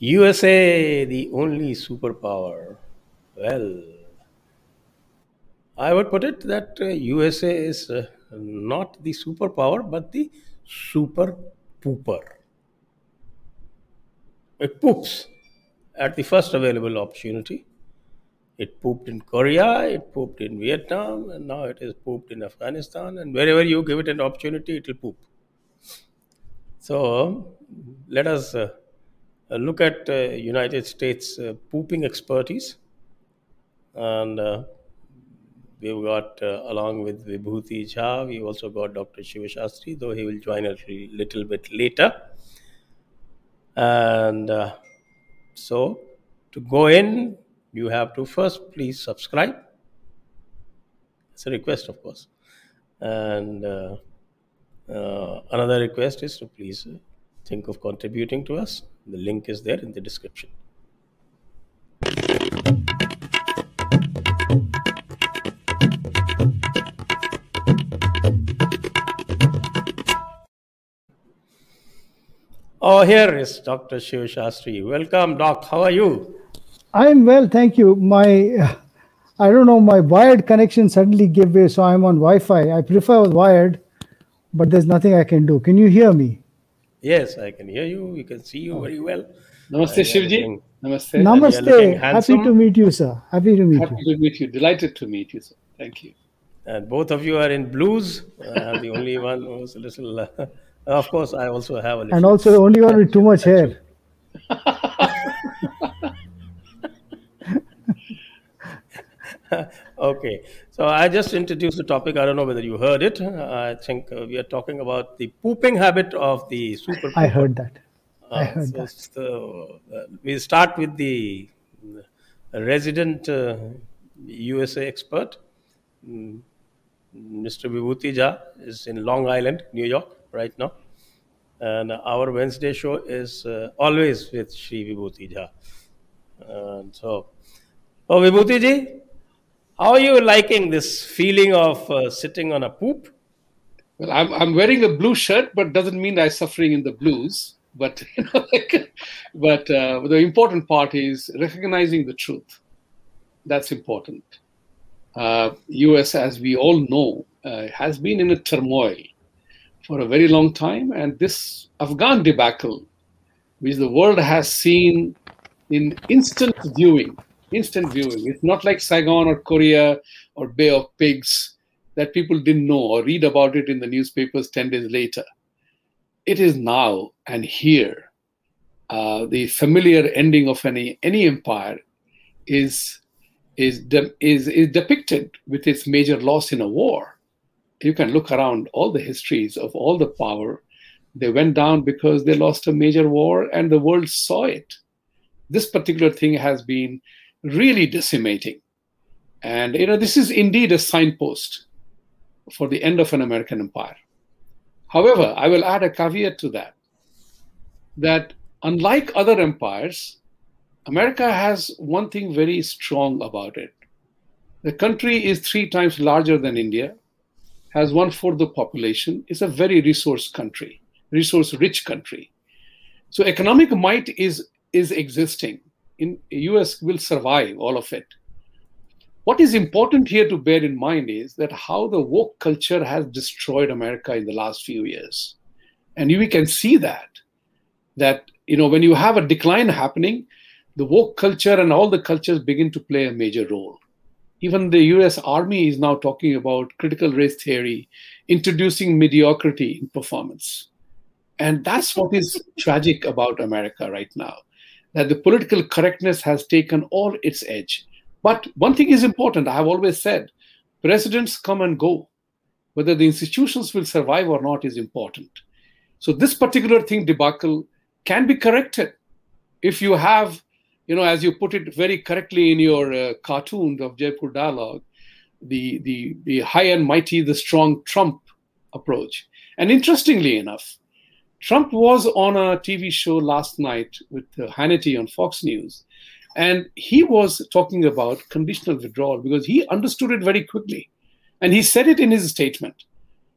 USA, the only superpower. Well, I would put it that uh, USA is uh, not the superpower, but the super pooper. It poops at the first available opportunity. It pooped in Korea, it pooped in Vietnam, and now it is pooped in Afghanistan. And wherever you give it an opportunity, it will poop. So let us uh, look at uh, United States uh, pooping expertise, and uh, we've got uh, along with Vibhuti Jha, we also got Dr. Shiva Shastry, though he will join us a little bit later. And uh, so, to go in, you have to first please subscribe. It's a request, of course. And uh, uh, another request is to please uh, think of contributing to us. The link is there in the description. Oh, here is Dr. Shiv Shastry. Welcome, Doc. How are you? I'm well, thank you. My, I don't know, my wired connection suddenly gave way, so I'm on Wi-Fi. I prefer wired, but there's nothing I can do. Can you hear me? Yes, I can hear you. We can see you very well. Namaste, Shivji. Namaste. Namaste. Happy to meet you, sir. Happy to meet Happy you. to meet you. Delighted to meet you, sir. Thank you. And both of you are in blues. I'm the only one who's a little. Uh, of course, I also have a little. And also the only one with too much hair. Okay, so I just introduced the topic. I don't know whether you heard it. I think uh, we are talking about the pooping habit of the super. I heard that. I Uh, heard so, that. so, uh, we start with the uh, resident uh, USA expert. Mm, Mr. Vibhuti Jha is in Long Island, New York, right now. And our Wednesday show is uh, always with Sri Vibhuti Jha. And so, oh, Vibhuti ji, how are you liking this feeling of uh, sitting on a poop? Well, I'm, I'm wearing a blue shirt, but doesn't mean I'm suffering in the blues. But you know, like, but uh, the important part is recognizing the truth. That's important. Uh, U.S., as we all know, uh, has been in a turmoil for a very long time, and this Afghan debacle, which the world has seen in instant viewing, instant viewing. It's not like Saigon or Korea or Bay of Pigs that people didn't know or read about it in the newspapers 10 days later. It is now and here. Uh, the familiar ending of any, any empire is, is, de- is, is depicted with its major loss in a war. You can look around all the histories of all the power. They went down because they lost a major war and the world saw it. This particular thing has been really decimating. And you know, this is indeed a signpost for the end of an American empire. However, I will add a caveat to that that unlike other empires, America has one thing very strong about it. The country is three times larger than India, has one fourth the population, is a very resource country, resource rich country. So economic might is is existing. In US will survive all of it. What is important here to bear in mind is that how the woke culture has destroyed America in the last few years. And we can see that that you know when you have a decline happening, the woke culture and all the cultures begin to play a major role. Even the US Army is now talking about critical race theory, introducing mediocrity in performance. And that's what is tragic about America right now that the political correctness has taken all its edge. But one thing is important I have always said presidents come and go. Whether the institutions will survive or not is important. So, this particular thing, debacle, can be corrected if you have, you know, as you put it very correctly in your uh, cartoon of Jaipur Dialogue, the, the, the high and mighty, the strong Trump approach. And interestingly enough, Trump was on a TV show last night with uh, Hannity on Fox News, and he was talking about conditional withdrawal because he understood it very quickly. And he said it in his statement.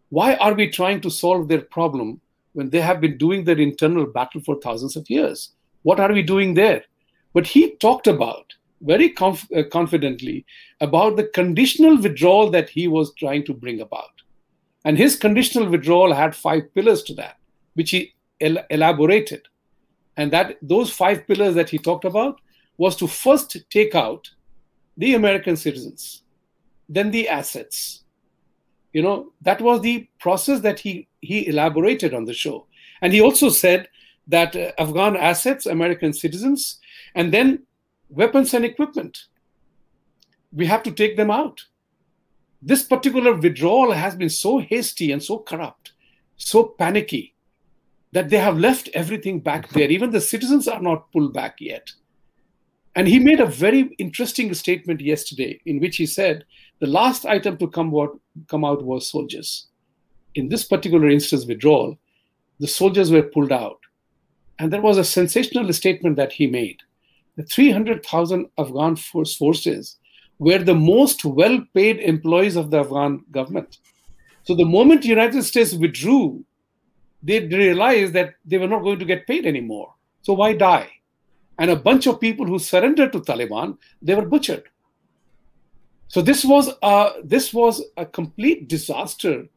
Why are we trying to solve their problem when they have been doing their internal battle for thousands of years? What are we doing there? But he talked about very conf- uh, confidently about the conditional withdrawal that he was trying to bring about. And his conditional withdrawal had five pillars to that, which he el- elaborated. And that those five pillars that he talked about was to first take out the American citizens, then the assets. You know, that was the process that he, he elaborated on the show. And he also said that uh, Afghan assets, American citizens, and then weapons and equipment. We have to take them out. This particular withdrawal has been so hasty and so corrupt, so panicky, that they have left everything back there. Even the citizens are not pulled back yet. And he made a very interesting statement yesterday in which he said the last item to come out, come out was soldiers. In this particular instance, withdrawal, the soldiers were pulled out. And there was a sensational statement that he made. The 300,000 Afghan force forces were the most well paid employees of the Afghan government. So the moment the United States withdrew, they realized that they were not going to get paid anymore. So why die? And a bunch of people who surrendered to Taliban, they were butchered. So this was a, this was a complete disaster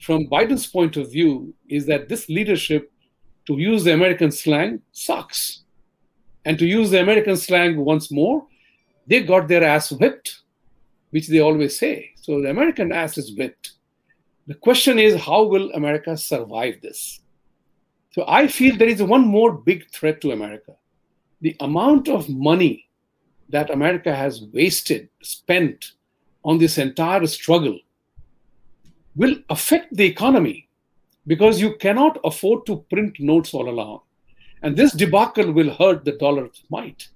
from Biden's point of view. Is that this leadership, to use the American slang, sucks. And to use the American slang once more, they got their ass whipped, which they always say. So the American ass is whipped. The question is, how will America survive this? So I feel there is one more big threat to America. The amount of money that America has wasted, spent on this entire struggle will affect the economy because you cannot afford to print notes all along. And this debacle will hurt the dollar's might.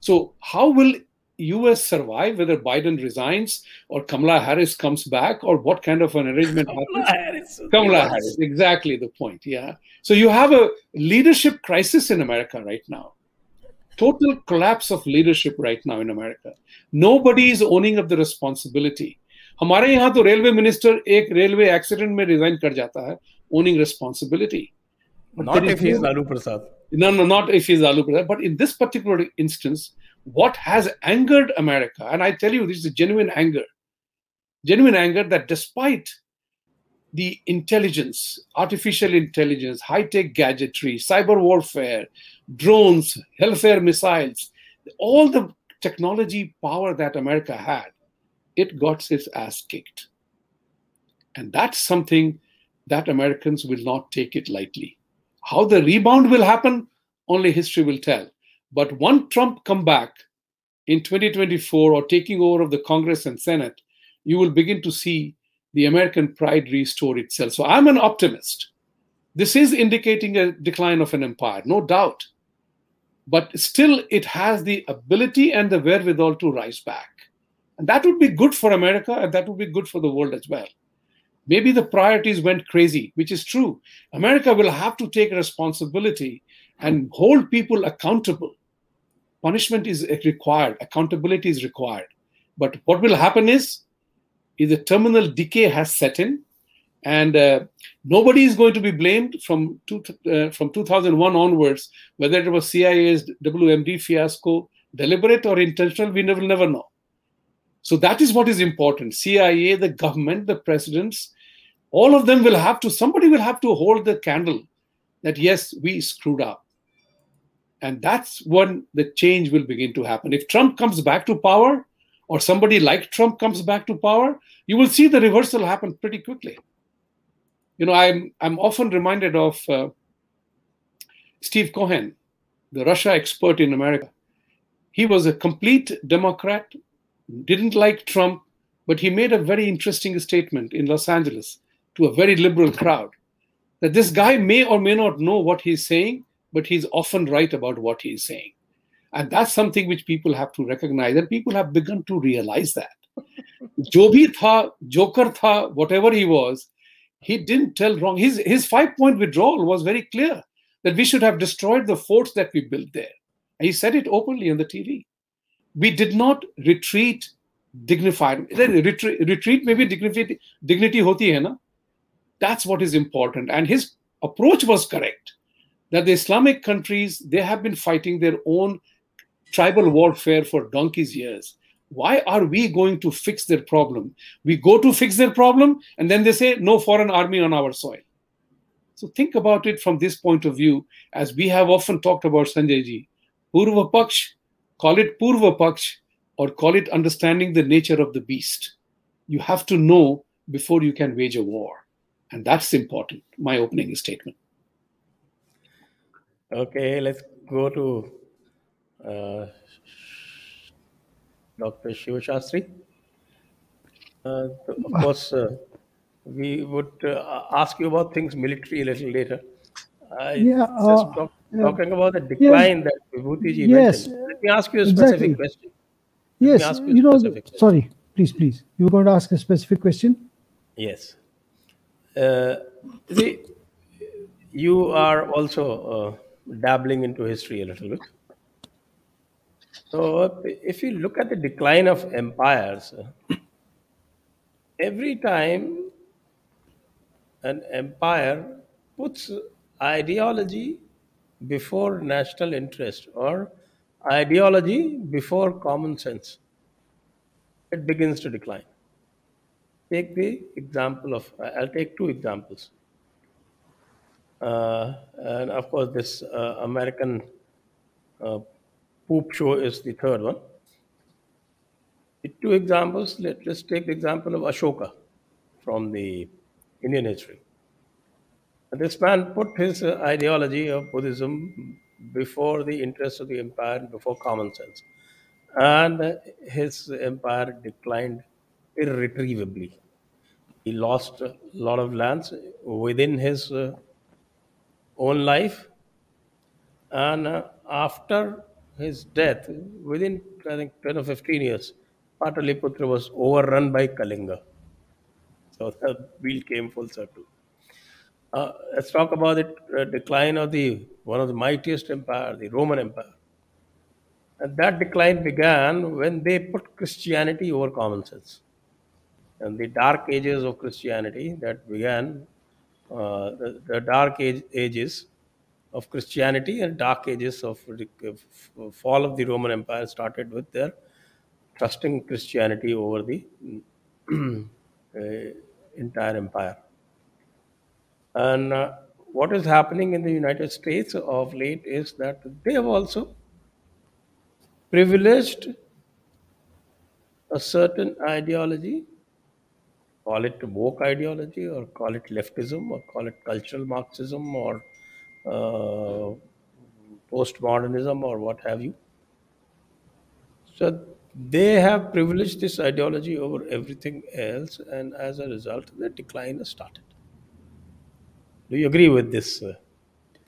So, how will US survive, whether Biden resigns or Kamala Harris comes back, or what kind of an arrangement Kamala happens? Harris. Kamala Harris, exactly the point. Yeah. So you have a leadership crisis in America right now. Total collapse of leadership right now in America. Nobody is owning up the responsibility. हमारे यहाँ तो railway minister एक railway accident में resign कर जाता है owning responsibility Not if he's Lalu Prasad. no, no, not if he's Alu Prasad, but in this particular instance, what has angered America, and I tell you, this is genuine anger, genuine anger that despite the intelligence, artificial intelligence, high tech gadgetry, cyber warfare, drones, hellfire missiles, all the technology power that America had, it got its ass kicked. And that's something that Americans will not take it lightly. How the rebound will happen, only history will tell. But one Trump come back in 2024 or taking over of the Congress and Senate, you will begin to see the American pride restore itself. So I'm an optimist. This is indicating a decline of an empire, no doubt. But still, it has the ability and the wherewithal to rise back. And that would be good for America and that would be good for the world as well. Maybe the priorities went crazy, which is true. America will have to take responsibility and hold people accountable. Punishment is required, accountability is required. But what will happen is, is the terminal decay has set in, and uh, nobody is going to be blamed from two, uh, from 2001 onwards, whether it was CIA's WMD fiasco, deliberate or intentional, we will never know. So that is what is important. CIA, the government, the presidents, all of them will have to, somebody will have to hold the candle that yes, we screwed up. And that's when the change will begin to happen. If Trump comes back to power, or somebody like Trump comes back to power, you will see the reversal happen pretty quickly. You know, I'm I'm often reminded of uh, Steve Cohen, the Russia expert in America. He was a complete Democrat, didn't like Trump, but he made a very interesting statement in Los Angeles to a very liberal crowd that this guy may or may not know what he's saying, but he's often right about what he's saying. And that's something which people have to recognize, and people have begun to realize that. जो भी था, Joker था, whatever he was, he didn't tell wrong. His, his five point withdrawal was very clear that we should have destroyed the forts that we built there. And he said it openly on the TV. We did not retreat dignified. Retreat, retreat maybe dignity, dignity hoti hai na? That's what is important. And his approach was correct. that the Islamic countries they have been fighting their own tribal warfare for donkey's years. Why are we going to fix their problem? We go to fix their problem, and then they say no foreign army on our soil. So think about it from this point of view, as we have often talked about Sanjayji. Purva Paksh, call it Purva Paksh, or call it understanding the nature of the beast. You have to know before you can wage a war. And that's important, my opening statement. Okay, let's go to uh, Dr. Shiva Shastry. Uh, of course, uh, we would uh, ask you about things military a little later. Yeah, just uh, talk, yeah. talking about the decline that Vibhuti ji Yes, mentioned. Let me ask you a specific exactly. question. Let Yes, you you know, question. sorry, please, please. You were going to ask a specific question? Yes. Uh, see, you are also uh, dabbling into history a little bit. So, if you look at the decline of empires, every time an empire puts ideology before national interest or ideology before common sense, it begins to decline. Take the example of, I'll take two examples. Uh, and of course, this uh, American uh, poop show is the third one. The two examples, let, let's take the example of Ashoka from the Indian history. This man put his ideology of Buddhism before the interests of the empire, and before common sense. And his empire declined irretrievably. He lost a lot of lands within his uh, own life. And uh, after his death, within I think 10 or 15 years, Pataliputra was overrun by Kalinga. So the wheel came full circle. Uh, let's talk about the uh, decline of the one of the mightiest empire, the Roman Empire. And that decline began when they put Christianity over common sense. And the dark ages of Christianity that began, uh, the, the dark age, ages of Christianity and dark ages of of fall of the Roman Empire started with their trusting Christianity over the uh, entire empire. And uh, what is happening in the United States of late is that they have also privileged a certain ideology, call it woke ideology, or call it leftism, or call it cultural Marxism, or uh, postmodernism, or what have you. So they have privileged this ideology over everything else, and as a result, the decline has started. Do you agree with this uh,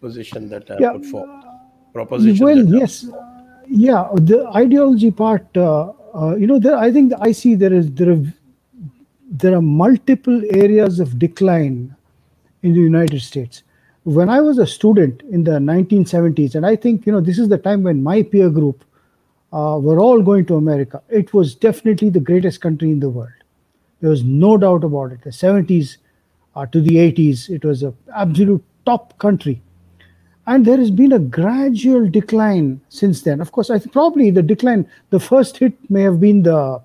position that I Yeah. put forward? Proposition. Well, yes, uh, yeah. The ideology part, uh, uh, you know, there, I think I see there is there are there are multiple areas of decline in the United States. When I was a student in the 1970s, and I think you know this is the time when my peer group uh, were all going to America. It was definitely the greatest country in the world. There was no doubt about it. The 70s uh, to the 80s, it was an absolute top country and there has been a gradual decline since then of course i think probably the decline the first hit may have been the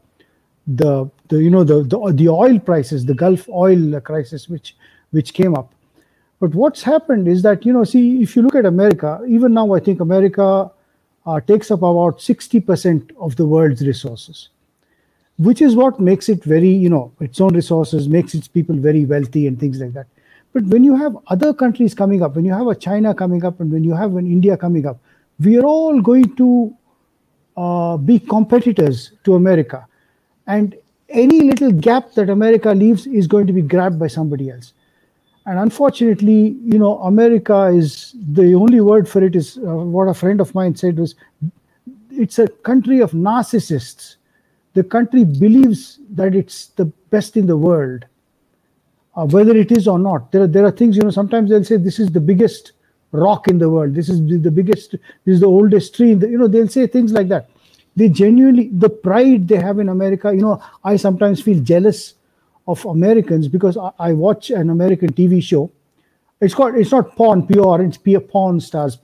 the, the you know the, the the oil prices the gulf oil crisis which which came up. But what's happened is that you know see if you look at america even now i think america uh, takes up about 60% of the world's resources which is what makes it very you know its own resources makes its people very wealthy and things like that. But when you have other countries coming up when you have a china coming up and when you have an india coming up we are all going to uh, be competitors to america. And any little gap that america leaves is going to be grabbed by somebody else and unfortunately you know america is the only word for it is uh, what a friend of mine said was it's a country of narcissists the country believes that it's the best in the world, uh, whether it is or not. There are, there are things, you know, sometimes they'll say this is the biggest rock in the world, this is the biggest, this is the oldest tree, the, you know, they'll say things like that. They genuinely, the pride they have in America, you know, I sometimes feel jealous of Americans because I, I watch an American TV show It's called it's not Pawn Pure, it's Pure Pawn Stars,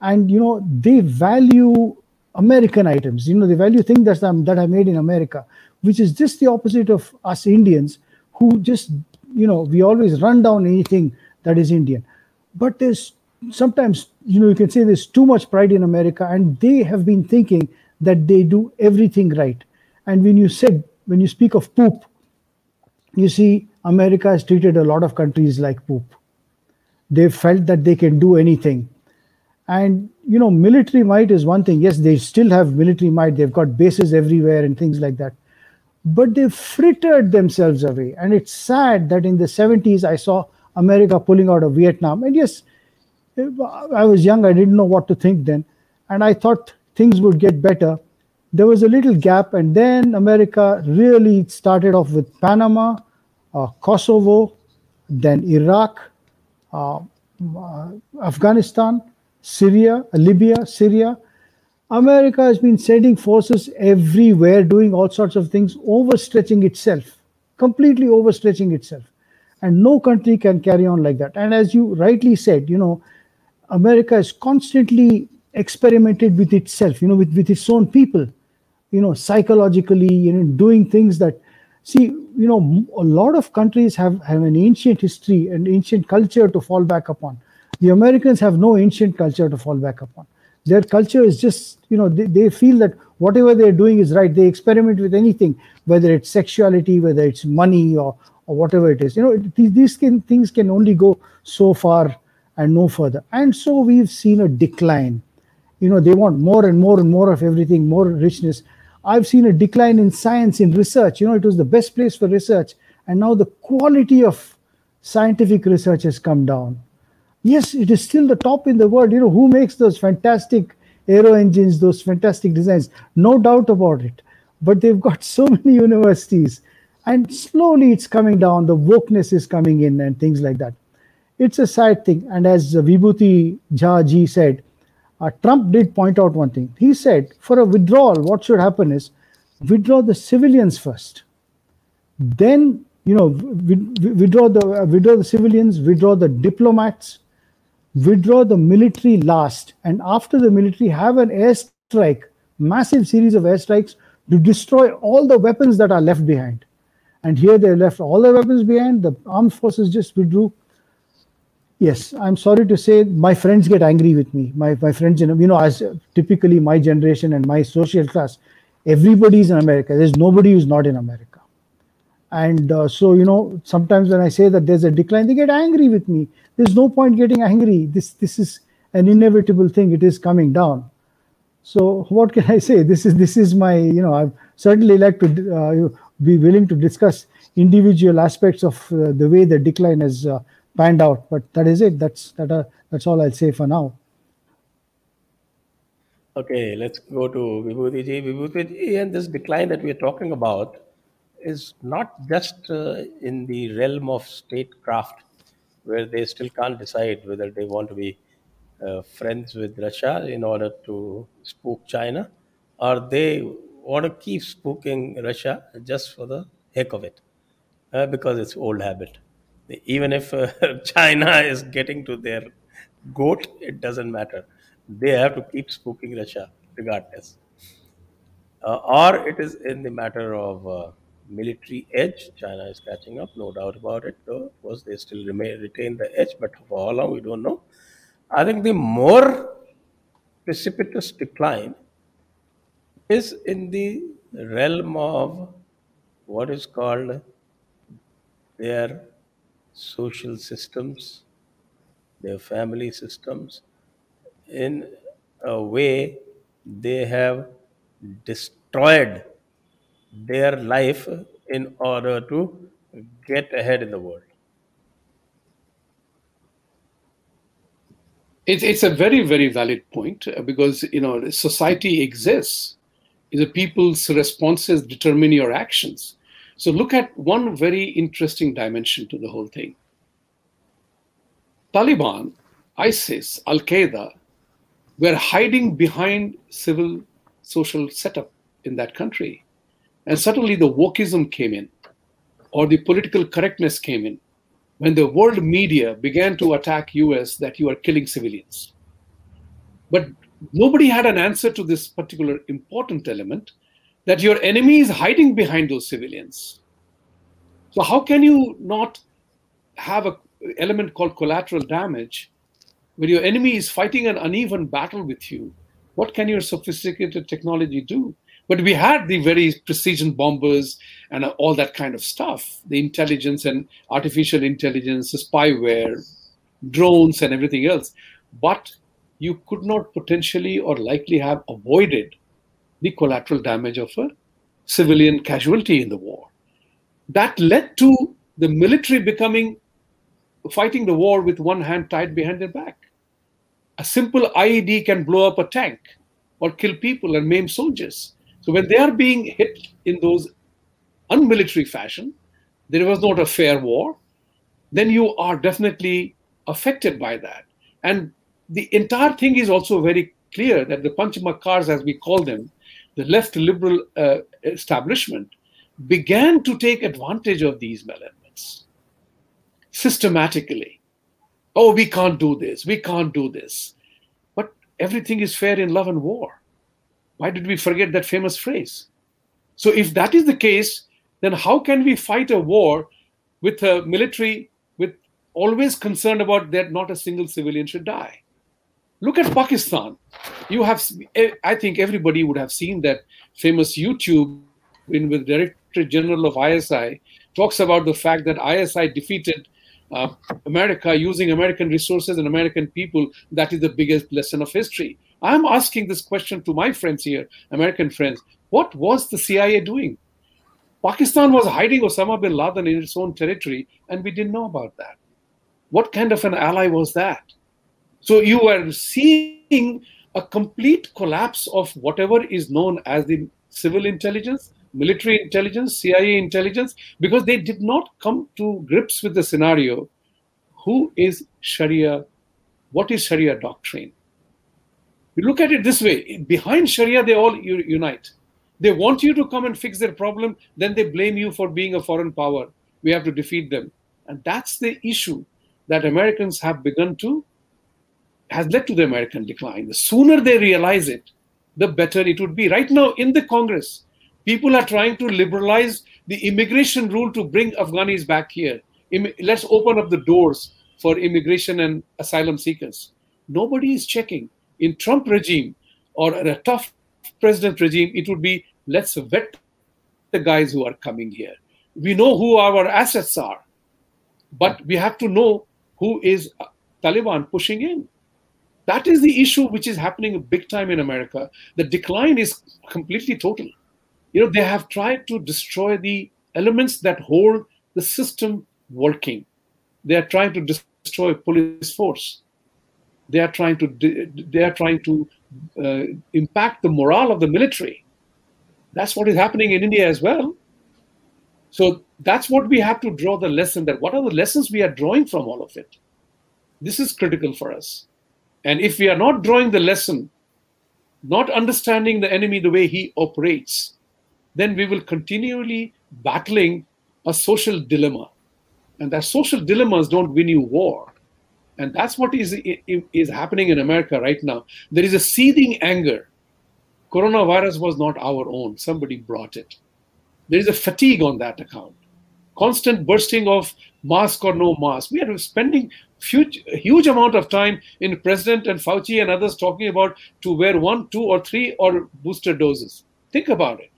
and you know they value American items. You know they value things that are, that are made in America, which is just the opposite of us Indians, who just you know we always run down anything that is Indian. But there's sometimes you know you can say there's too much pride in America, and they have been thinking that they do everything right. And when you said when you speak of poop, you see America has treated a lot of countries like poop. They felt that they can do anything. And you know, military might is one thing. Yes, they still have military might. They've got bases everywhere and things like that. But they've frittered themselves away. And it's sad that in the 70s I saw America pulling out of Vietnam. And yes, I was young, I didn't know what to think then. And I thought things would get better. There was a little gap, and then America really started off with Panama, uh, Kosovo, then Iraq, uh, uh, Afghanistan, Syria, Libya, Syria. America has been sending forces everywhere, doing all sorts of things, overstretching itself, completely overstretching itself. And no country can carry on like that. And as you rightly said, you know, America is constantly experimented with itself, you know, with, with its own people, you know, psychologically, you know, doing things that, see, you know, a lot of countries have, have an ancient history and ancient culture to fall back upon. The Americans have no ancient culture to fall back upon. Their culture is just, you know, they, they feel that whatever they're doing is right. They experiment with anything, whether it's sexuality, whether it's money or, or whatever it is. You know, these, these can, things can only go so far and no further. And so we've seen a decline. You know, they want more and more and more of everything, more richness. I've seen a decline in science, in research. You know, it was the best place for research. And now the quality of scientific research has come down. Yes, it is still the top in the world. You know, who makes those fantastic aero engines, those fantastic designs? No doubt about it. But they've got so many universities. And slowly it's coming down. The wokeness is coming in and things like that it's a sad thing. And as Vibhuti Jha ji said, uh, Trump did point out one thing. He said, for a withdrawal, what should happen is withdraw the civilians first. Then, you know, withdraw the uh, withdraw the civilians, withdraw the diplomats, withdraw the military last, and after the military, have an airstrike, massive series of airstrikes to destroy all the weapons that are left behind. And here they left all the weapons behind. The armed forces just withdrew Yes, I'm sorry to say my friends get angry with me. My my friends, you know, as typically my generation and my social class, everybody is in America. There's nobody who's not in America. And uh, so, you know, sometimes when I say that there's a decline, they get angry with me. There's no point getting angry. This this is an inevitable thing. It is coming down. So what can I say? This is this is my you know I certainly like to uh, be willing to discuss individual aspects of uh, the way the decline has uh, panned out. But that is it. That's that. Uh, that's all I'll say for now. Okay, let's go to Vibhutiji. Vibhutiji, and this decline that we are talking about is not just uh, in the realm of statecraft, where they still can't decide whether they want to be uh, friends with Russia in order to spook China, or they want to keep spooking Russia just for the heck of it, uh, because it's old habit even if uh, China is getting to their goat, it doesn't matter. They have to keep spooking Russia regardless. Uh, or it is in the matter of uh, military edge. China is catching up, no doubt about it. Though, of course, they still remain, retain the edge, but for how long we don't know. I think the more precipitous decline is in the realm of what is called their social systems, their family systems. In a way, they have destroyed their life in order to get ahead in the world. It's, it's a very, very valid point uh, because, you know, society exists. The people's responses determine your actions. So look at one very interesting dimension to the whole thing. Taliban, ISIS, Al Qaeda were hiding behind civil social setup in that country. And suddenly the wokeism came in, or the political correctness came in, when the world media began to attack US that you are killing civilians. But nobody had an answer to this particular important element that your enemy is hiding behind those civilians. So how can you not have a element called collateral damage when your enemy is fighting an uneven battle with you? What can your sophisticated technology do? But we had the very precision bombers and all that kind of stuff, the intelligence and artificial intelligence, spyware, drones, and everything else. But you could not potentially or likely have avoided the collateral damage of a civilian casualty in the war. That led to the military becoming fighting the war with one hand tied behind their back. A simple IED can blow up a tank or kill people and maim soldiers. So when they are being hit in those unmilitary fashion, there was not a fair war, then you are definitely affected by that. And the entire thing is also very clear that the Panchamakkars, as we call them, the left liberal uh, establishment, began to take advantage of these elements systematically. Oh, we can't do this, we can't do this. But everything is fair in love and war. Why did we forget that famous phrase? So, if that is the case, then how can we fight a war with a military with always concerned about that not a single civilian should die? Look at Pakistan. You have, I think everybody would have seen that famous YouTube in with Director General of ISI talks about the fact that ISI defeated uh, America using American resources and American people. That is the biggest lesson of history. I'm asking this question to my friends here, American friends. What was the CIA doing? Pakistan was hiding Osama bin Laden in its own territory, and we didn't know about that. What kind of an ally was that? So you are seeing a complete collapse of whatever is known as the civil intelligence, military intelligence, CIA intelligence, because they did not come to grips with the scenario. Who is Sharia? What is Sharia doctrine? You look at it this way behind Sharia, they all unite. They want you to come and fix their problem, then they blame you for being a foreign power. We have to defeat them. And that's the issue that Americans have begun to has led to the American decline. The sooner they realize it, the better it would be. Right now, in the Congress, people are trying to liberalize the immigration rule to bring Afghanis back here. Let's open up the doors for immigration and asylum seekers. Nobody is checking. In Trump regime or a tough president regime, it would be let's vet the guys who are coming here. We know who our assets are, but we have to know who is uh, Taliban pushing in. That is the issue which is happening big time in America. The decline is completely total. You know, they have tried to destroy the elements that hold the system working. They are trying to destroy police force. They are trying to they are trying to uh, impact the morale of the military. That's what is happening in India as well. So that's what we have to draw the lesson that what are the lessons we are drawing from all of it? This is critical for us. And if we are not drawing the lesson, not understanding the enemy the way he operates, then we will continually battling a social dilemma. And that social dilemmas don't win you war. And that's what is, is happening in America right now. There is a seething anger. Coronavirus was not our own, somebody brought it. There is a fatigue on that account. Constant bursting of mask or no mask. We are spending huge, huge amount of time in President and Fauci and others talking about to wear one, two, or three or booster doses. Think about it.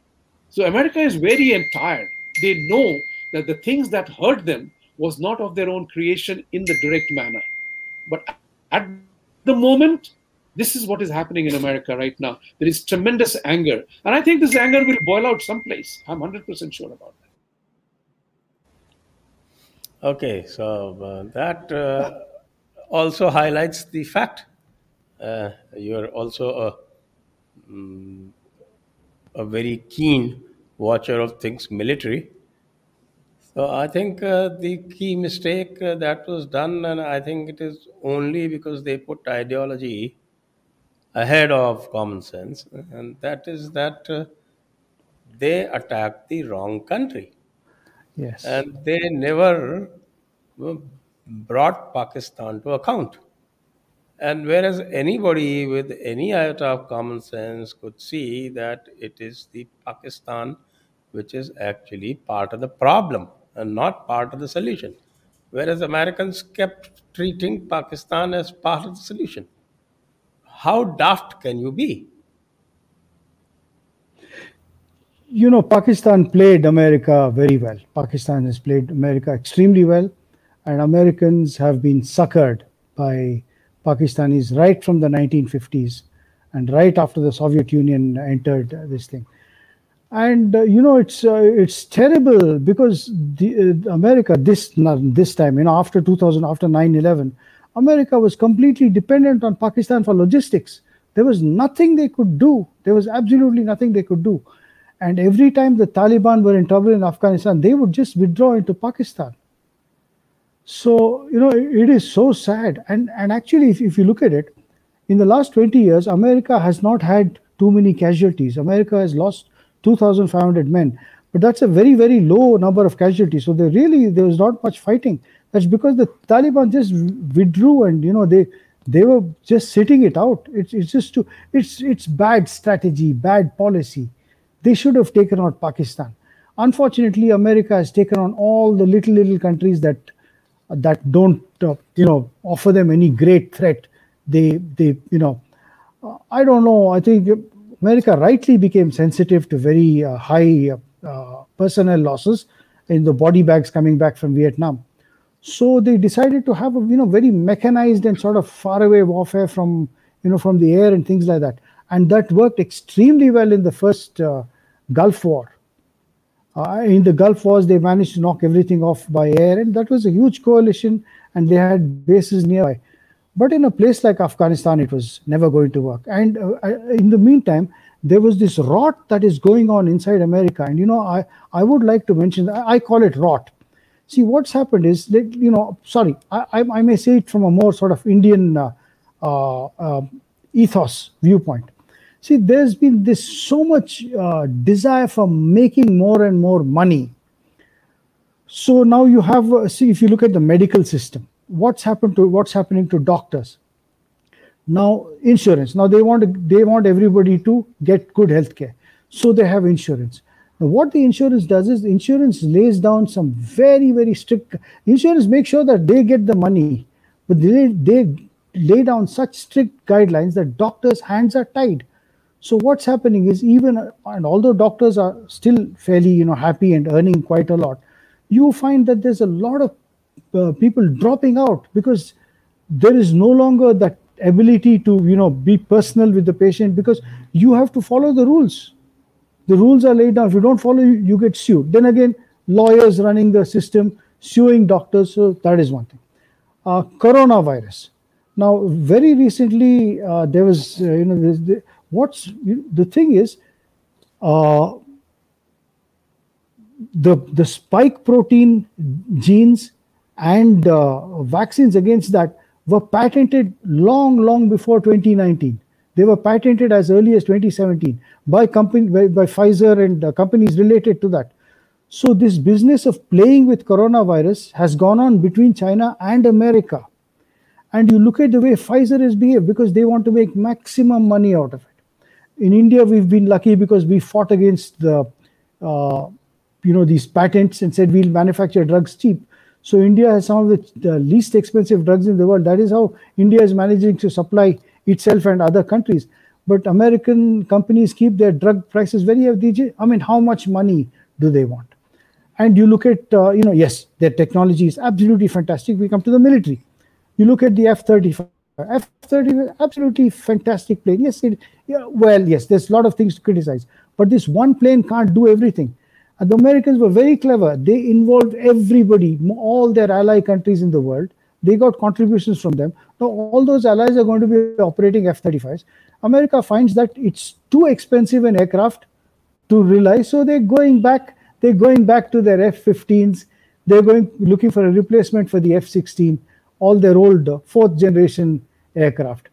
So America is very tired. They know that the things that hurt them was not of their own creation in the direct manner. But at the moment, this is what is happening in America right now. There is tremendous anger. And I think this anger will boil out someplace. I'm 100% sure about that. Okay, so uh, that uh, also highlights the fact uh, you're also a, um, a very keen watcher of things military. So I think uh, the key mistake uh, that was done, and I think it is only because they put ideology ahead of common sense, and that is that uh, they attacked the wrong country. Yes. And they never brought Pakistan to account. And whereas anybody with any iota of common sense could see that it is the Pakistan which is actually part of the problem and not part of the solution. Whereas Americans kept treating Pakistan as part of the solution. How daft can you be? You know, Pakistan played America very well. Pakistan has played America extremely well, and Americans have been suckered by Pakistanis right from the 1950s and right after the Soviet Union entered this thing. And uh, you know it's uh, it's terrible because the, uh, America this this time you know after 2000 after 9/11 America was completely dependent on Pakistan for logistics. There was nothing they could do. There was absolutely nothing they could do. And every time the Taliban were in trouble in Afghanistan, they would just withdraw into Pakistan. So, you know, it is so sad. And, and actually, if, if you look at it, in the last 20 years, America has not had too many casualties. America has lost 2,500 men. But that's a very, very low number of casualties. So there really, there was not much fighting. That's because the Taliban just withdrew and, you know, they they were just sitting it out. It's, it's just too, it's, it's bad strategy, bad policy. They should have taken out Pakistan. Unfortunately, America has taken on all the little, little countries that that don't uh, you know offer them any great threat. They they you know uh, i don't know. I think america rightly became sensitive to very uh, high uh, personnel losses in the body bags coming back from vietnam. So they decided to have a you know very mechanized and sort of faraway warfare from you know from the air and things like that. And that worked extremely well in the first uh, gulf war uh, in the Gulf Wars, they managed to knock everything off by air, and that was a huge coalition, and they had bases nearby. But in a place like Afghanistan, it was never going to work. And uh, in the meantime, there was this rot that is going on inside America. And you know, I, I would like to mention, I call it rot. See, what's happened is that, you know, sorry, I, I, may say it from a more sort of Indian uh, uh, uh ethos viewpoint see there's been this so much uh, desire for making more and more money. So now you have uh, see if you look at the medical system what's happened to what's happening to doctors? Now insurance. Now they want they want everybody to get good health care so they have insurance. Now what the insurance does is insurance lays down some very very strict insurance make sure that they get the money but they, they lay down such strict guidelines that doctors hands are tied so what's happening is even and although doctors are still fairly you know happy and earning quite a lot, you find that there's a lot of uh, people dropping out because there is no longer that ability to you know be personal with the patient because you have to follow the rules. The rules are laid down. If you don't follow, you get sued. Then again, lawyers running the system suing doctors. So that is one thing. Uh, coronavirus. Now, very recently, uh, there was uh, you know this, what's the thing is uh, the the spike protein genes and uh, vaccines against that were patented long long before 2019 they were patented as early as 2017 by company by, by pfizer and uh, companies related to that. So this business of playing with coronavirus has gone on between china and america. And you look at the way pfizer has behaved because they want to make maximum money out of it in India, we've been lucky because we fought against the, uh, you know, these patents and said we'll manufacture drugs cheap. So India has some of the, the, least expensive drugs in the world. That is how India is managing to supply itself and other countries. But American companies keep their drug prices very high. I mean, how much money do they want? And you look at, uh, you know, yes, their technology is absolutely fantastic. We come to the military. You look at the F-35 F-30 absolutely fantastic plane. Yes, it, yeah, well, yes, there's a lot of things to criticize, but this one plane can't do everything. And the Americans were very clever. They involved everybody, all their ally countries in the world. They got contributions from them. Now, all those allies are going to be operating F-35s. America finds that it's too expensive an aircraft to rely, so they're going back. They're going back to their F-15s. They're going looking for a replacement for the F-16 all their old fourth generation aircraft.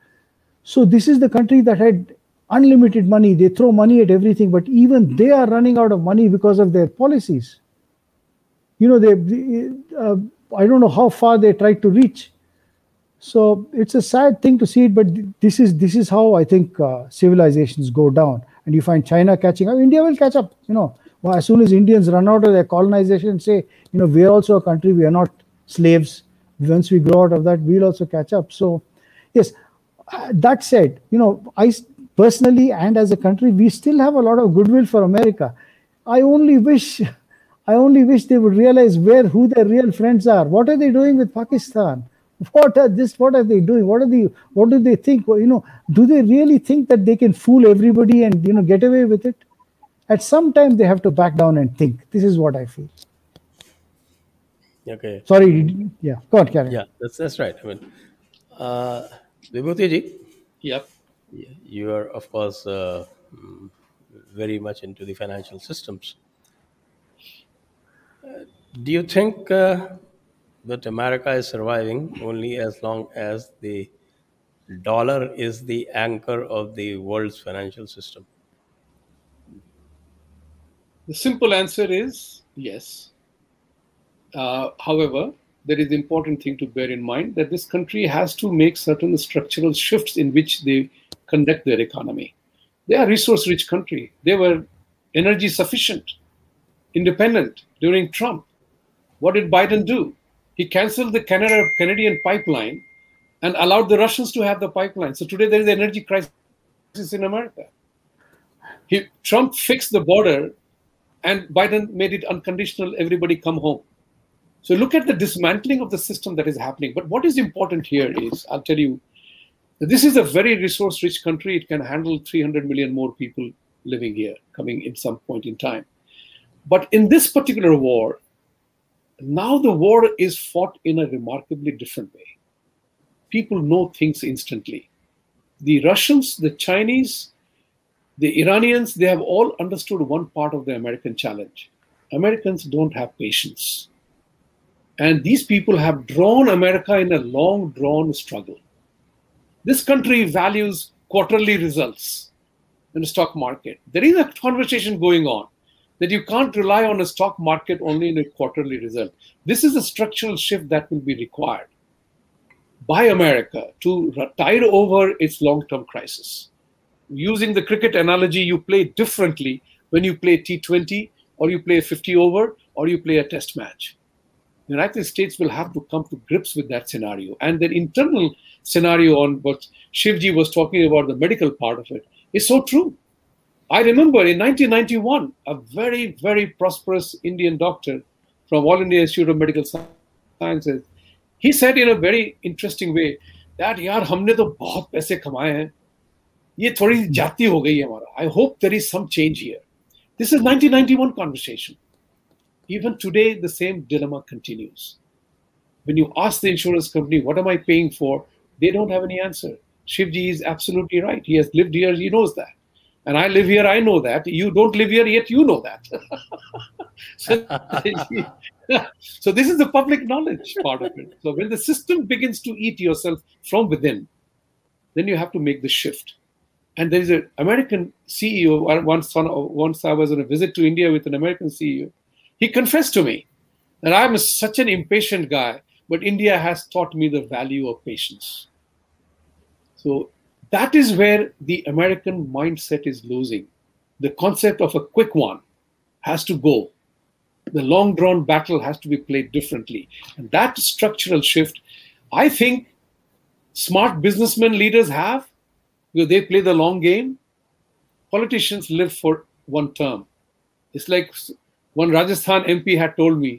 So this is the country that had unlimited money. They throw money at everything, but even they are running out of money because of their policies. You know, they, uh, I don't know how far they tried to reach. So it's a sad thing to see it, but this is this is how I think uh, civilizations go down. And you find China catching up, India will catch up. You know, well, as soon as Indians run out of their colonization, say, you know, we are also a country, we are not slaves. Once we grow out of that, we'll also catch up. So, yes. Uh, that said, you know, I personally and as a country, we still have a lot of goodwill for America. I only wish I only wish they would realize where who their real friends are. What are they doing with Pakistan? What are this? What are they doing? What are they? What do they think? You know, do they really think that they can fool everybody and you know get away with it? At some time, they have to back down and think. This is what I feel. Okay. Sorry. Yeah. Go on, Karen. Yeah, that's that's right. I mean, uh, Vibhuti ji. Yep. You are, of course, uh, very much into the financial systems. Do you think uh, that America is surviving only as long as the dollar is the anchor of the world's financial system? The simple answer is yes. Uh, however, there is important thing to bear in mind that this country has to make certain structural shifts in which they conduct their economy. They are resource-rich country. They were energy sufficient, independent during Trump. What did Biden do? He canceled the Canada, Canadian pipeline and allowed the Russians to have the pipeline. So today there is an energy crisis in America. He, Trump fixed the border and Biden made it unconditional, everybody come home. So look at the dismantling of the system that is happening. But what is important here is, I'll tell you, this is a very resource rich country. It can handle 300 million more people living here, coming in some point in time. But in this particular war, now the war is fought in a remarkably different way. People know things instantly. The Russians, the Chinese, the Iranians, they have all understood one part of the American challenge. Americans don't have patience. And these people have drawn America in a long drawn struggle. This country values quarterly results in the stock market. There is a conversation going on that you can't rely on a stock market only in a quarterly result. This is a structural shift that will be required by America to tide over its long term crisis. Using the cricket analogy, you play differently when you play T20 or you play 50 over or you play a test match The United States will have to come to grips with that scenario. And their internal scenario on what Shivji was talking about, the medical part of it, is so true. I remember in 1991, a very, very prosperous Indian doctor from All India Institute of Medical Sciences, he said in a very interesting way that यार हमने तो बहुत पैसे कमाए हैं ये थोड़ी जाती हो गई है हमारा I hope there is some change here. This is 1991 conversation. Even today, the same dilemma continues. When you ask the insurance company, what am I paying for? They don't have any answer. Shivji is absolutely right. He has lived here, he knows that and I live here, I know that. You don't live here, yet you know that. so, so, this is the public knowledge part of it. So when the system begins to eat yourself from within, then you have to make the shift. And there is an American CEO. Once, once I was on a visit to India with an American CEO. He confessed to me that I'm such an impatient guy, but India has taught me the value of patience. So that is where the American mindset is losing. The concept of a quick one has to go. The long drawn battle has to be played differently. And that structural shift, I think smart businessmen leaders have, because they play the long game. Politicians live for one term. It's like one Rajasthan MP had told me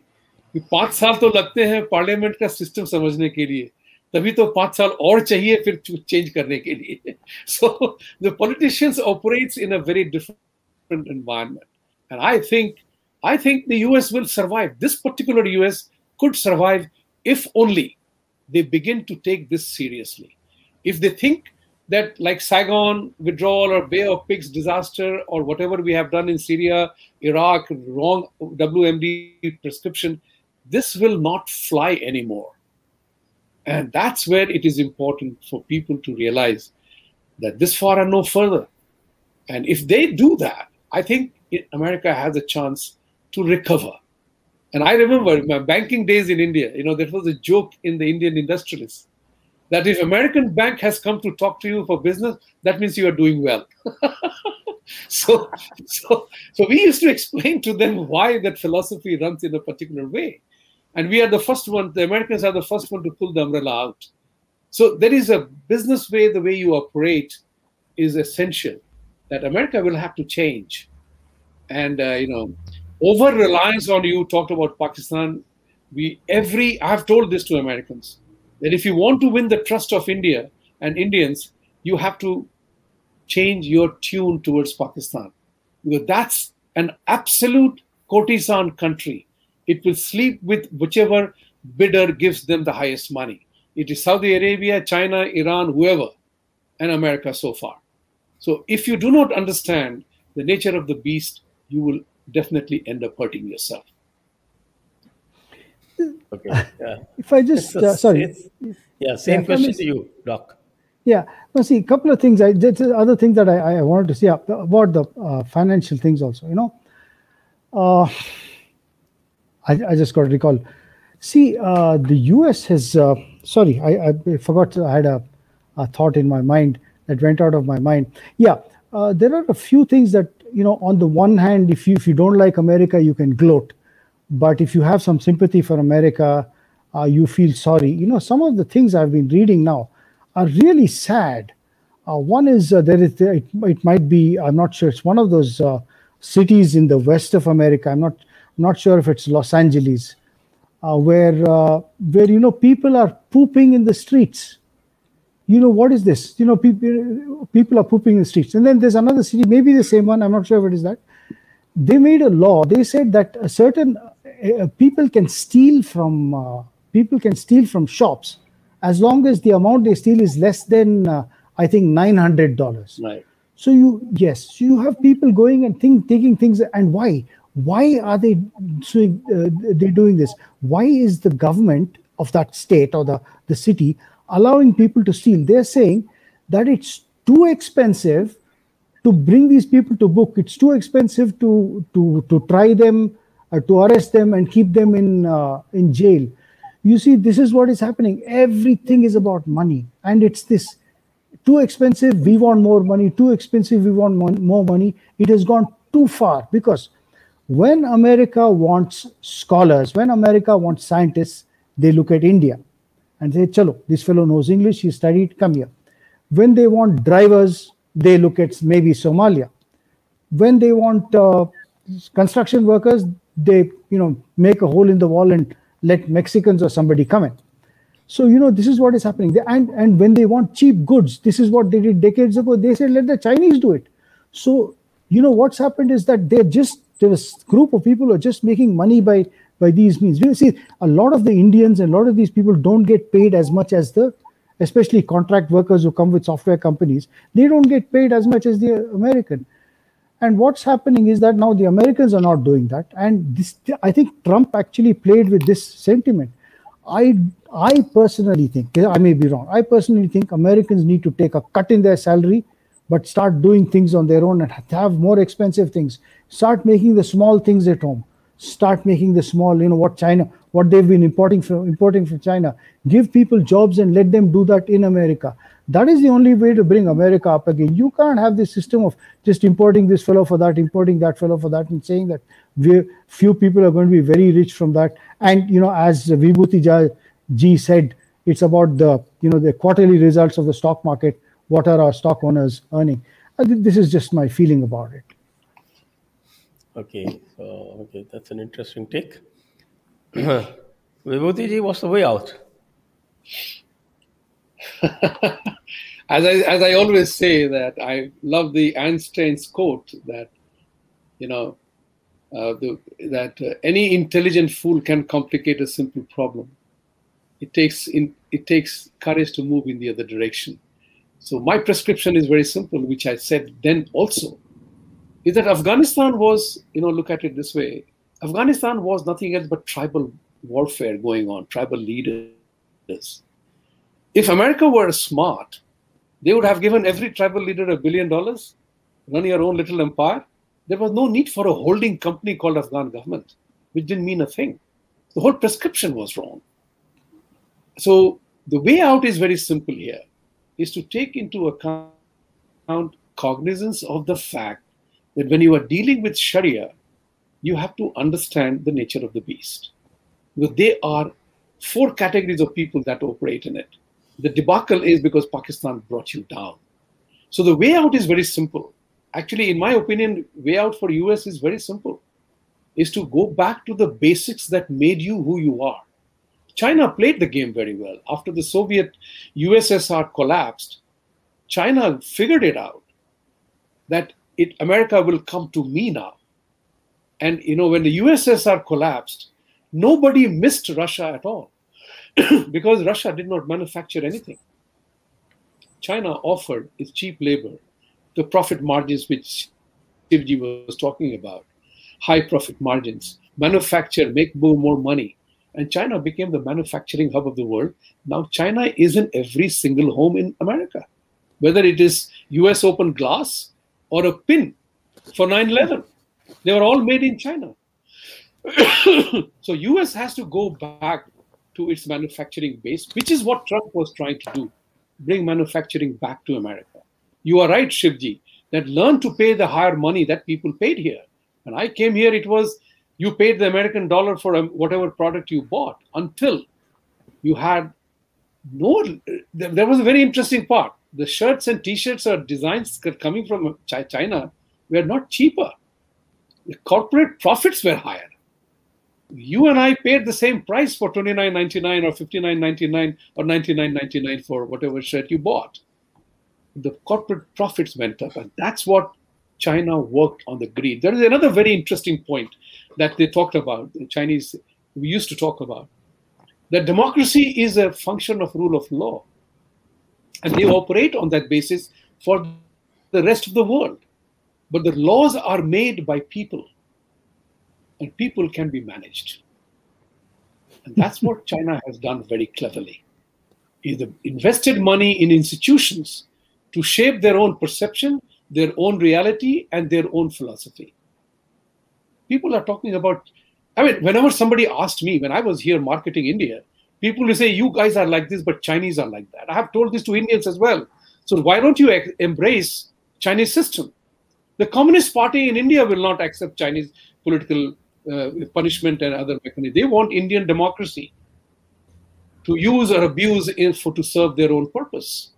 कि पाँच साल तो लगते हैं parliament का system समझने के लिए। तभी तो पाँच साल और चाहिए फिर चेंज करने के लिए. So the politicians operates in a very different environment and I think I think the US will survive this particular US could survive if only they begin to take this seriously. If they think that, like Saigon withdrawal or Bay of Pigs disaster or whatever we have done in Syria, Iraq, wrong WMD prescription, this will not fly anymore. And that's where it is important for people to realize that this far and no further. And if they do that, I think America has a chance to recover And I remember my banking days in India, you know, there was a joke in the Indian industrialists that if American bank has come to talk to you for business, that means you are doing well. so, so, so we used to explain to them why that philosophy runs in a particular way. And we are the first one, the Americans are the first one to pull the umbrella out. So there is a business way, the way you operate is essential that America will have to change. And, uh, you know, over reliance on you talked about Pakistan. We every I've told this to Americans that if you want to win the trust of India and Indians, you have to change your tune towards Pakistan because that's an absolute courtesan country. It will sleep with whichever bidder gives them the highest money. It is Saudi Arabia, China, Iran, whoever, and America so far. So if you do not understand the nature of the beast, you will definitely end up hurting yourself. Okay. Yeah. If I just So uh, sorry, same- Yeah, same Yeah, question to you, Doc. Yeah. Now, see, a couple of things. I just other things that I, I wanted to see up- about the uh, financial things also. You know, uh, I, I just got to recall. See, uh, the U.S. has. Uh, sorry, I, I forgot. I had a, a thought in my mind that went out of my mind. Yeah, uh, there are a few things that you know. On the one hand, if you if you don't like America, you can gloat, but if you have some sympathy for America, uh, you feel sorry. You know, some of the things I've been reading now are really sad. Uh, one is uh, there is it, it might be I'm not sure it's one of those uh, cities in the west of America. I'm not not sure if it's Los Angeles, uh, where uh, where you know people are pooping in the streets. You know what is this? You know people people are pooping in the streets. And then there's another city, maybe the same one. I'm not sure if it is that. They made a law. They said that a certain people can steal from uh, people can steal from shops as long as the amount they steal is less than uh, I think nine hundred dollars. Right. So you yes, you have people going and think taking things and why? Why are they doing uh, they doing this? Why is the government of that state or the the city allowing people to steal? They're saying that it's too expensive to bring these people to book. It's too expensive to to to try them, uh, to arrest them and keep them in uh, in jail. You see, this is what is happening. Everything is about money, and it's this too expensive. We want more money. Too expensive. We want mon- more money. It has gone too far because when America wants scholars, when America wants scientists, they look at India and say, "Chalo, this fellow knows English. He studied. Come here." When they want drivers, they look at maybe Somalia. When they want uh, construction workers, they you know make a hole in the wall and let Mexicans or somebody come in. So you know this is what is happening. And and when they want cheap goods, this is what they did decades ago. They said let the Chinese do it. So you know what's happened is that they're just there was a group of people who are just making money by by these means. You see, a lot of the Indians and a lot of these people don't get paid as much as the especially contract workers who come with software companies, they don't get paid as much as the American. And what's happening is that now the Americans are not doing that. And this, I think Trump actually played with this sentiment. I, I personally think, I may be wrong, I personally think Americans need to take a cut in their salary, but start doing things on their own and have more expensive things. Start making the small things at home. Start making the small, you know, what China, what they've been importing from importing from China. Give people jobs and let them do that in America. That is the only way to bring America up again. You can't have this system of just importing this fellow for that, importing that fellow for that, and saying that we few people are going to be very rich from that. And you know, as Vibhuti Ji said, it's about the you know the quarterly results of the stock market. What are our stock owners earning? Uh, I this is just my feeling about it. Okay, so okay, that's an interesting take. Vibhuti ji, what's the way out? as I as I always say that I love the Einstein's quote that you know uh, the, that uh, any intelligent fool can complicate a simple problem. It takes in it takes courage to move in the other direction. So my prescription is very simple, which I said then also, is that Afghanistan was you know look at it this way. Afghanistan was nothing else but tribal warfare going on, tribal leaders. If America were smart, they would have given every tribal leader a billion dollars, run your own little empire. There was no need for a holding company called Afghan government, which didn't mean a thing. The whole prescription was wrong. So the way out is very simple here is to take into account cognizance of the fact that when you are dealing with Sharia, you have to understand the nature of the beast. Because there are four categories of people that operate in it. The debacle is because Pakistan brought you down. So the way out is very simple. Actually, in my opinion, way out for US is very simple. Is to go back to the basics that made you who you are. China played the game very well. After the Soviet USSR collapsed, China figured it out that it, America will come to me now. And you know, when the USSR collapsed, nobody missed Russia at all because Russia did not manufacture anything. China offered its cheap labor, the profit margins which Shivji was talking about, high profit margins, manufacture, make more, more money. And China became the manufacturing hub of the world. Now China is in every single home in America, whether it is US open glass or a pin for 9-11. They were all made in China. so US has to go back to its manufacturing base, which is what Trump was trying to do, bring manufacturing back to America. You are right, Shivji, that learn to pay the higher money that people paid here. When I came here, it was you paid the American dollar for um, whatever product you bought until you had no. There was a very interesting part. The shirts and T-shirts or designs coming from China were not cheaper. The corporate profits were higher you and I paid the same price for twenty nine ninety nine or fifty nine ninety nine or ninety nine ninety nine for whatever shirt you bought. The corporate profits went up, and that's what China worked on the greed. There is another very interesting point that they talked about. The Chinese we used to talk about that democracy is a function of rule of law, and they operate on that basis for the rest of the world. But the laws are made by people and people can be managed. And that's what China has done very cleverly. Either invested money in institutions to shape their own perception, their own reality, and their own philosophy. People are talking about, I mean, whenever somebody asked me when I was here marketing India, people will say, You guys are like this, but Chinese are like that. I have told this to Indians as well. So why don't you embrace Chinese system? The Communist Party in India will not accept Chinese political punishment and other mechanisms. They want Indian democracy to use or abuse it for to serve their own purpose.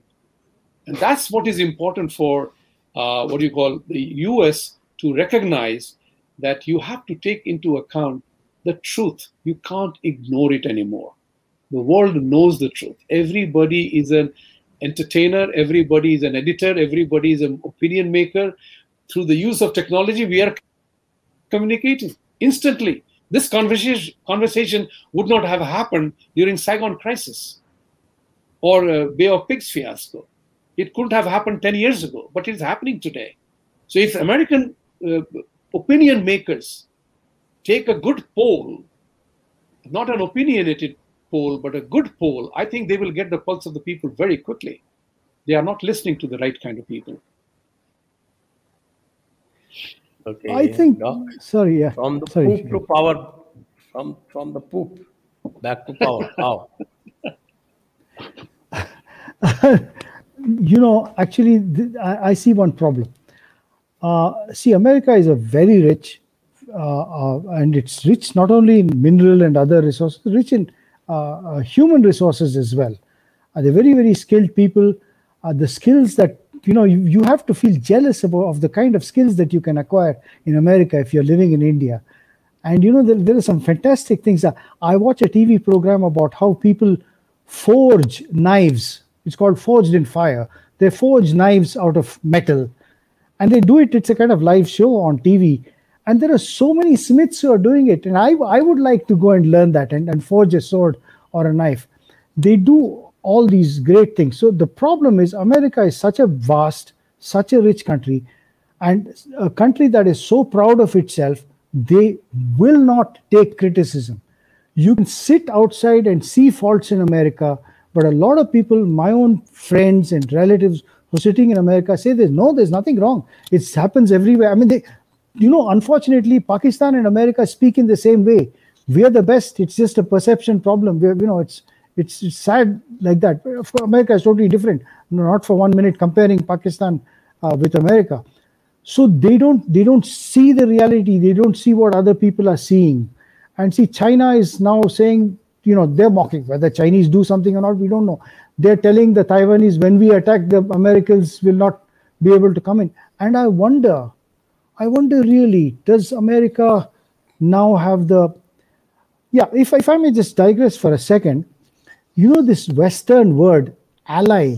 And that's what is important for uh, what you call the US to recognize that you have to take into account the truth. You can't ignore it anymore. The world knows the truth. Everybody is an entertainer, everybody is an editor, everybody is an opinion maker. Through the use of technology, we are communicating instantly. This conversation, conversation would not have happened during Saigon crisis or uh, Bay of Pigs fiasco. It couldn't have happened 10 years ago, but it's happening today. So if American uh, opinion makers take a good poll, not an opinionated poll, but a good poll, I think they will get the pulse of the people very quickly. They are not listening to the right kind of people. Okay. I think. Doc, sorry, yeah. From the sorry, poop to power, from from the poop back to power. How? you know, actually, th- I, I, see one problem. Uh, see, America is a very rich, uh, uh, and it's rich not only in mineral and other resources, rich in uh, uh, human resources as well. they're very, very skilled people. Are the skills that you know you, you have to feel jealous about of the kind of skills that you can acquire in america if you're living in india. And you know there, there are some fantastic things. Uh, I watch a tv program about how people forge knives. It's called forged in fire. They forge knives out of metal. And they do it. It's a kind of live show on tv and there are so many smiths who are doing it. And i, I would like to go and learn that and, and forge a sword or a knife. They do all these great things. So the problem is America is such a vast, such a rich country, and a country that is so proud of itself, they will not take criticism. You can sit outside and see faults in America, but a lot of people, my own friends and relatives who are sitting in America, say there's no, there's nothing wrong. It happens everywhere. I mean, they, you know, unfortunately, Pakistan and America speak in the same way. we are the best. It's just a perception problem. We're, you know, it's it's, it's sad like that. America is totally different. Not for one minute comparing Pakistan uh, with America. So they don't they don't see the reality. They don't see what other people are seeing. And see, China is now saying, you know, they're mocking whether Chinese do something or not. We don't know. They're telling the Taiwanese when we attack, the Americans will not be able to come in. And I wonder, I wonder really, does America now have the yeah, if, if I may just digress for a second, you know, this Western word, ally,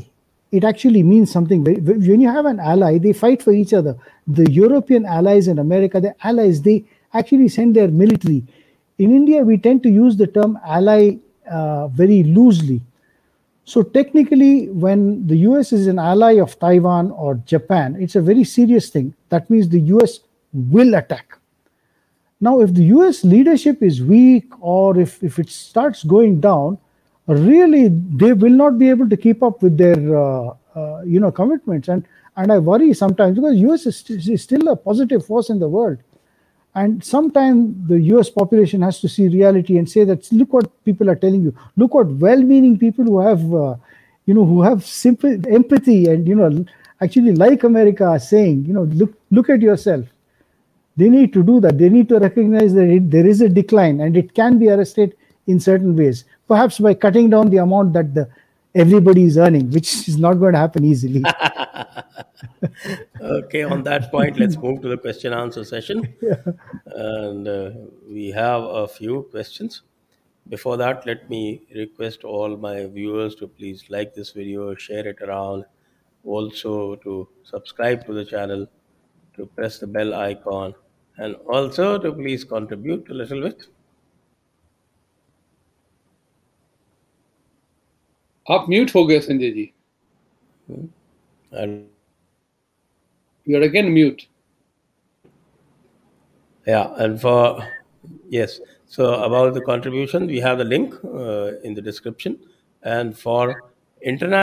it actually means something. When you have an ally, they fight for each other. The European allies in America, the allies, they actually send their military. In India, we tend to use the term ally uh, very loosely. So technically, when the US is an ally of Taiwan or Japan, it's a very serious thing. That means the US will attack. Now, if the US leadership is weak or if, if it starts going down, really they will not be able to keep up with their uh, uh, you know commitments. And and I worry sometimes because US is, st- is, still a positive force in the world. And sometimes the US population has to see reality and say that look what people are telling you. Look what well-meaning people who have uh, you know who have simple empathy and you know actually like America are saying you know look look at yourself. They need to do that. They need to recognize that it, there is a decline and it can be arrested in certain ways, perhaps by cutting down the amount that the everybody is earning, which is not going to happen easily. okay, on that point, let's move to the question answer session. Yeah. And uh, we have a few questions. Before that, let me request all my viewers to please like this video, share it around, also to subscribe to the channel, to press the bell icon, and also to please contribute a little bit. आप mute हो गए संजय जी And you are again mute yeah, and for yes, so about the contribution, we have the link uh, in the description, and for internet.